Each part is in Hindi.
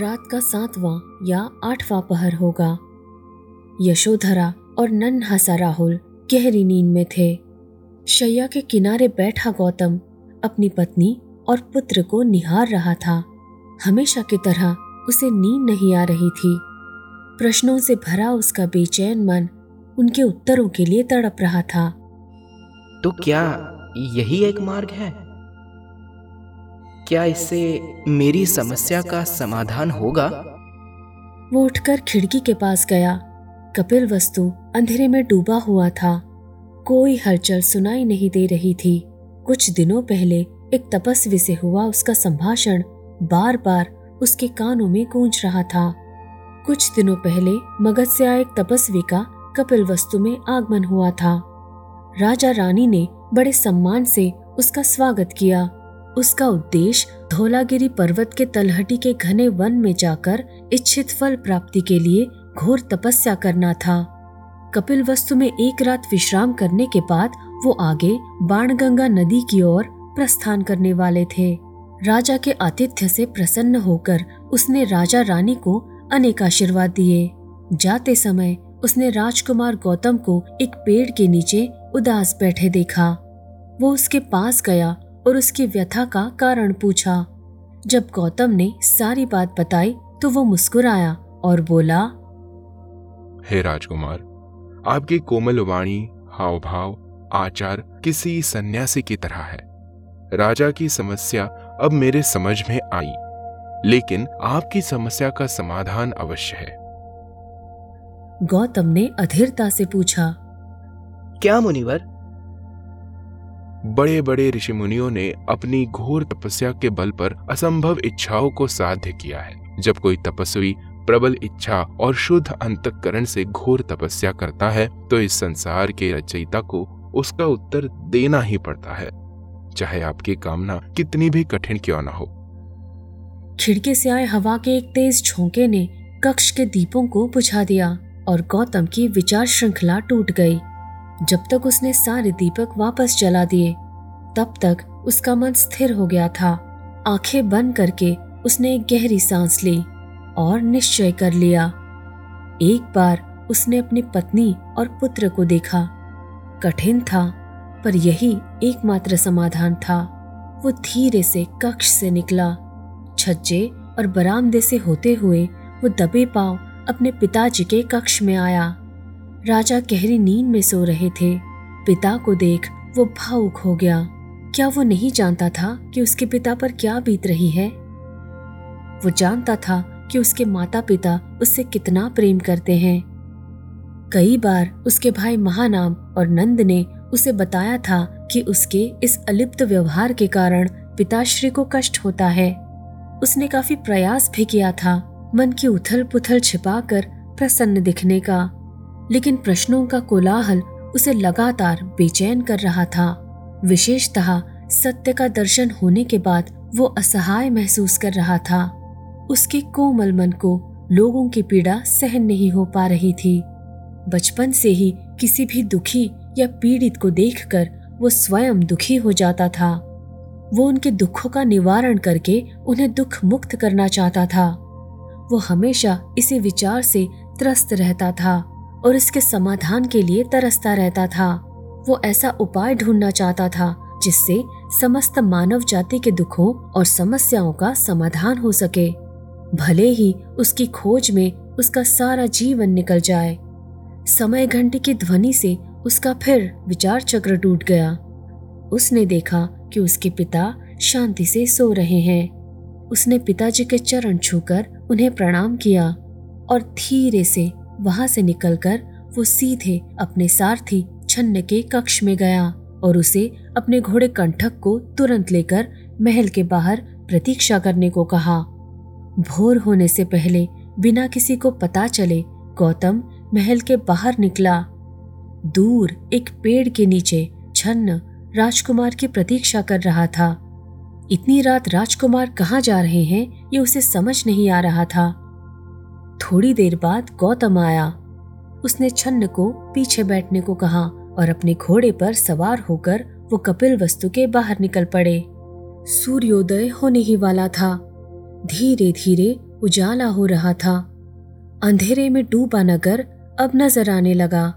रात का सातवां या आठवां पहर होगा। यशोधरा और नन्हा सा राहुल गहरी नींद में थे। शैया के किनारे बैठा गौतम अपनी पत्नी और पुत्र को निहार रहा था। हमेशा की तरह उसे नींद नहीं आ रही थी। प्रश्नों से भरा उसका बेचैन मन उनके उत्तरों के लिए तड़प रहा था। तो क्या यही एक मार्ग है? क्या इससे मेरी समस्या का समाधान होगा? वो उठकर खिड़की के पास गया। कपिल वस्तु अंधेरे में डूबा हुआ था। कोई हलचल सुनाई नहीं दे रही थी। कुछ दिनों पहले एक तपस्वी से हुआ उसका संभाषण बार बार उसके कानों में गूंज रहा था। कुछ दिनों पहले मगध से आए एक तपस्वी का कपिल वस्तु में आगमन हुआ था। राजा रानी ने बड़े सम्मान से उसका स्वागत किया। उसका उद्देश्य धोलागिरी पर्वत के तलहटी के घने वन में जाकर इच्छित फल प्राप्ति के लिए घोर तपस्या करना था। कपिल वस्तु में एक रात विश्राम करने के बाद वो आगे बाणगंगा नदी की ओर प्रस्थान करने वाले थे। राजा के आतिथ्य से प्रसन्न होकर उसने राजा रानी को अनेक आशीर्वाद दिए। जाते समय उसने राजकुमार गौतम को एक पेड़ के नीचे उदास बैठे देखा। वो उसके पास गया और उसकी व्यथा का कारण पूछा। जब गौतम ने सारी बात बताई तो वो मुस्कुराया और बोला हे राजकुमार आपकी कोमल वाणी हाव भाव आचार किसी सन्यासी की तरह है। राजा की समस्या अब मेरे समझ में आई लेकिन आपकी समस्या का समाधान अवश्य है। गौतम ने अधीरता से पूछा क्या मुनिवर बड़े बड़े ऋषि मुनियों ने अपनी घोर तपस्या के बल पर असंभव इच्छाओं को साध्य किया है। जब कोई तपस्वी प्रबल इच्छा और शुद्ध अंतकरण से घोर तपस्या करता है तो इस संसार के रचयिता को उसका उत्तर देना ही पड़ता है। चाहे आपकी कामना कितनी भी कठिन क्यों ना हो। खिड़की से आए हवा के एक तेज झोंके ने कक्ष के दीपों को बुझा दिया और गौतम की विचार श्रृंखला टूट गई। जब तक उसने सारे दीपक वापस जला दिए, तब तक उसका मन स्थिर हो गया था। आँखें बंद करके उसने एक गहरी सांस ली और निश्चय कर लिया। एक बार उसने अपनी पत्नी और पुत्र को देखा। कठिन था, पर यही एकमात्र समाधान था। वो धीरे से कक्ष से निकला। छज्जे और बरामदे से होते हुए वो दबे पाँव अपने पिताजी के कक्ष में आया। राजा गहरी नींद में सो रहे थे। पिता को देख वो भावुक हो गया। क्या वो नहीं जानता था कि उसके पिता पर क्या बीत रही है? वो जानता था कि उसके माता पिता उससे कितना प्रेम करते हैं। कई बार उसके भाई महानाम और नंद ने उसे बताया था कि उसके इस अलिप्त व्यवहार के कारण पिताश्री को कष्ट होता है। उसने काफ़ी प्रयास भी किया था, मन की उथल पुथल छिपाकर प्रसन्न दिखने का। लेकिन प्रश्नों का कोलाहल उसे लगातार बेचैन कर रहा था। विशेषतः सत्य का दर्शन होने के बाद वो असहाय महसूस कर रहा था। उसके कोमल मन को लोगों की पीड़ा सहन नहीं हो पा रही थी। बचपन से ही किसी भी दुखी या पीड़ित को देखकर वो स्वयं दुखी हो जाता था। वो उनके दुखों का निवारण करके उन्हें दुख मुक्त करना चाहता था। वो हमेशा इसी विचार से त्रस्त रहता था। और इसके समाधान के लिए तरसता रहता था। वो ऐसा उपाय ढूंढना चाहता था, जिससे समस्त मानव जाति के दुखों और समस्याओं का समाधान हो सके। भले ही उसकी खोज में उसका सारा जीवन निकल जाए। समय घंटे की ध्वनि से उसका फिर विचार चक्र टूट गया। उसने देखा कि उसके पिता शांति से सो रहे हैं। उसने पिताजी के चरण छूकर उन्हें प्रणाम किया और धीरे से वहाँ से निकलकर वो सीधे अपने सारथी छन्न के कक्ष में गया और उसे अपने घोड़े कंठक को तुरंत लेकर महल के बाहर प्रतीक्षा करने को कहा। भोर होने से पहले बिना किसी को पता चले गौतम महल के बाहर निकला। दूर एक पेड़ के नीचे छन्न राजकुमार की प्रतीक्षा कर रहा था। इतनी रात राजकुमार कहाँ जा रहे हैं, ये उसे समझ नहीं आ रहा था। थोड़ी देर बाद गौतम आया। उसने छन्न को पीछे बैठने को कहा और अपने घोड़े पर सवार होकर वो कपिल वस्तु के बाहर निकल पड़े। सूर्योदय होने ही वाला था। धीरे धीरे उजाला हो रहा था। अंधेरे में डूबा नगर अब नज़र आने लगा।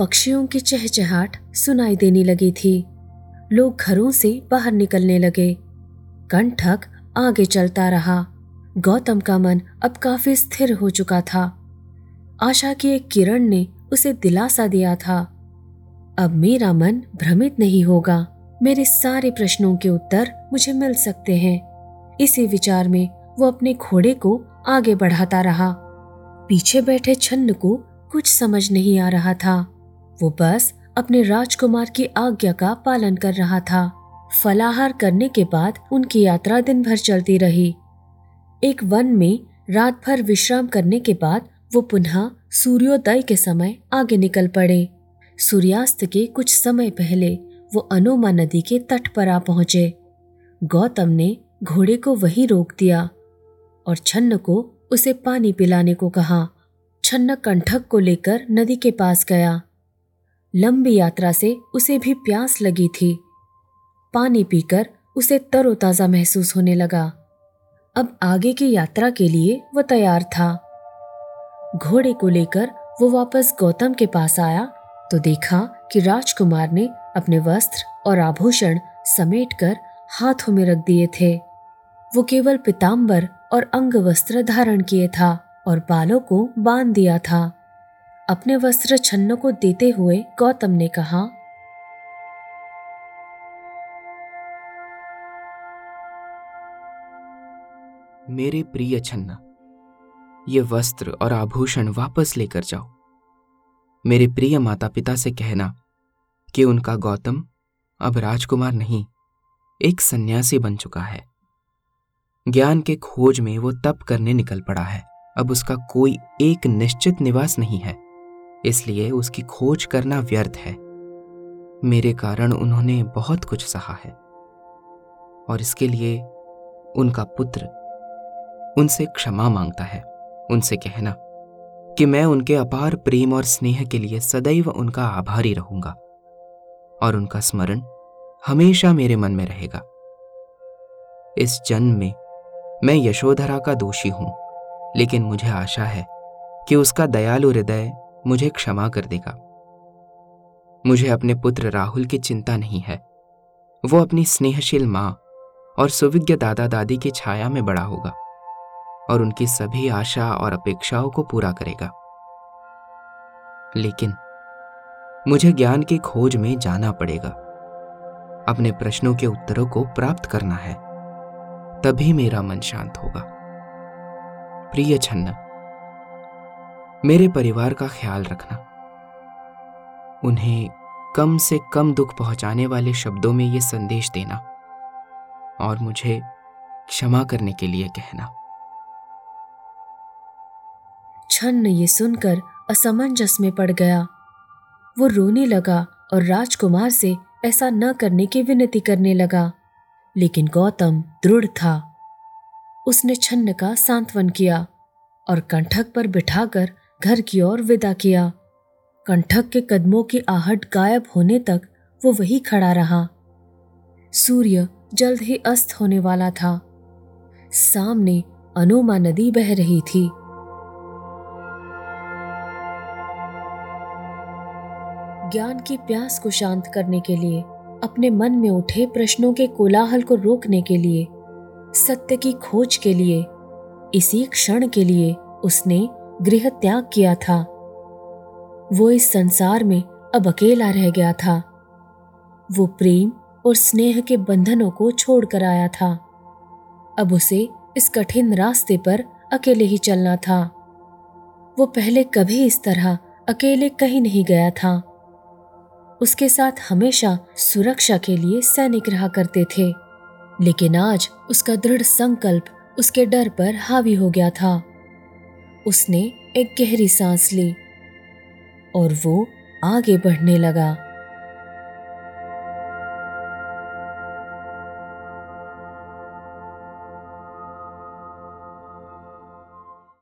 पक्षियों की चहचहाट सुनाई देने लगी थी। लोग घरों से बाहर निकलने लगे। कंठक आगे चलता रहा। गौतम का मन अब काफ़ी स्थिर हो चुका था। आशा की एक किरण ने उसे दिलासा दिया था। अब मेरा मन भ्रमित नहीं होगा। मेरे सारे प्रश्नों के उत्तर मुझे मिल सकते हैं। इसी विचार में वो अपने घोड़े को आगे बढ़ाता रहा। पीछे बैठे छन्न को कुछ समझ नहीं आ रहा था। वो बस अपने राजकुमार की आज्ञा का पालन कर रहा था। फलाहार करने के बाद उनकी यात्रा दिन भर चलती रही। एक वन में रात भर विश्राम करने के बाद वो पुनः सूर्योदय के समय आगे निकल पड़े। सूर्यास्त के कुछ समय पहले वो अनोमा नदी के तट पर आ पहुँचे। गौतम ने घोड़े को वहीं रोक दिया और छन्न को उसे पानी पिलाने को कहा। छन्न कंठक को लेकर नदी के पास गया। लंबी यात्रा से उसे भी प्यास लगी थी। पानी पीकर उसे तरोताजा महसूस होने लगा। अब आगे की यात्रा के लिए वो तैयार था। घोड़े को लेकर वो वापस गौतम के पास आया तो देखा कि राजकुमार ने अपने वस्त्र और आभूषण समेटकर हाथों में रख दिए थे। वो केवल पिताम्बर और अंग वस्त्र धारण किए था और बालों को बाँध दिया था। अपने वस्त्र छन्न को देते हुए गौतम ने कहा मेरे प्रिय छन्ना, ये वस्त्र और आभूषण वापस लेकर जाओ। मेरे प्रिय माता पिता से कहना कि उनका गौतम अब राजकुमार नहीं, एक सन्यासी बन चुका है। ज्ञान के खोज में वो तप करने निकल पड़ा है। अब उसका कोई एक निश्चित निवास नहीं है, इसलिए उसकी खोज करना व्यर्थ है। मेरे कारण उन्होंने बहुत कुछ सहा है और इसके लिए उनका पुत्र उनसे क्षमा माँगता है, उनसे कहना कि मैं उनके अपार प्रेम और स्नेह के लिए सदैव उनका आभारी रहूँगा और उनका स्मरण हमेशा मेरे मन में रहेगा। इस जन्म में मैं यशोधरा का दोषी हूँ, लेकिन मुझे आशा है कि उसका दयालु हृदय मुझे क्षमा कर देगा। मुझे अपने पुत्र राहुल की चिंता नहीं है, वो अपनी स्नेहशील माँ और सुविज्ञ दादा दादी की छाया में बड़ा होगा। और उनकी सभी आशा और अपेक्षाओं को पूरा करेगा। लेकिन मुझे ज्ञान की खोज में जाना पड़ेगा। अपने प्रश्नों के उत्तरों को प्राप्त करना है। तभी मेरा मन शांत होगा। प्रिय छन्ना, मेरे परिवार का ख्याल रखना। उन्हें कम से कम दुख पहुँचाने वाले शब्दों में यह संदेश देना और मुझे क्षमा करने के लिए कहना। छन्न ये सुनकर असमंजस में पड़ गया। वो रोने लगा और राजकुमार से ऐसा न करने की विनती करने लगा। लेकिन गौतम दृढ़ था। उसने छन्न का सांत्वन किया और कंठक पर बिठाकर घर की ओर विदा किया। कंठक के कदमों की आहट गायब होने तक वो वही खड़ा रहा। सूर्य जल्द ही अस्त होने वाला था। सामने अनोमा नदी बह रही थी। ज्ञान की प्यास को शांत करने के लिए, अपने मन में उठे प्रश्नों के कोलाहल को रोकने के लिए, सत्य की खोज के लिए, इसी क्षण के लिए उसने गृह त्याग किया था। वो इस संसार में अब अकेला रह गया था। वो प्रेम और स्नेह के बंधनों को छोड़कर आया था। अब उसे इस कठिन रास्ते पर अकेले ही चलना था। वो पहले कभी इस तरह अकेले कहीं नहीं गया था। उसके साथ हमेशा सुरक्षा के लिए सैनिक रहा करते थे। लेकिन आज उसका दृढ़ संकल्प उसके डर पर हावी हो गया था। उसने एक गहरी सांस ली और वो आगे बढ़ने लगा।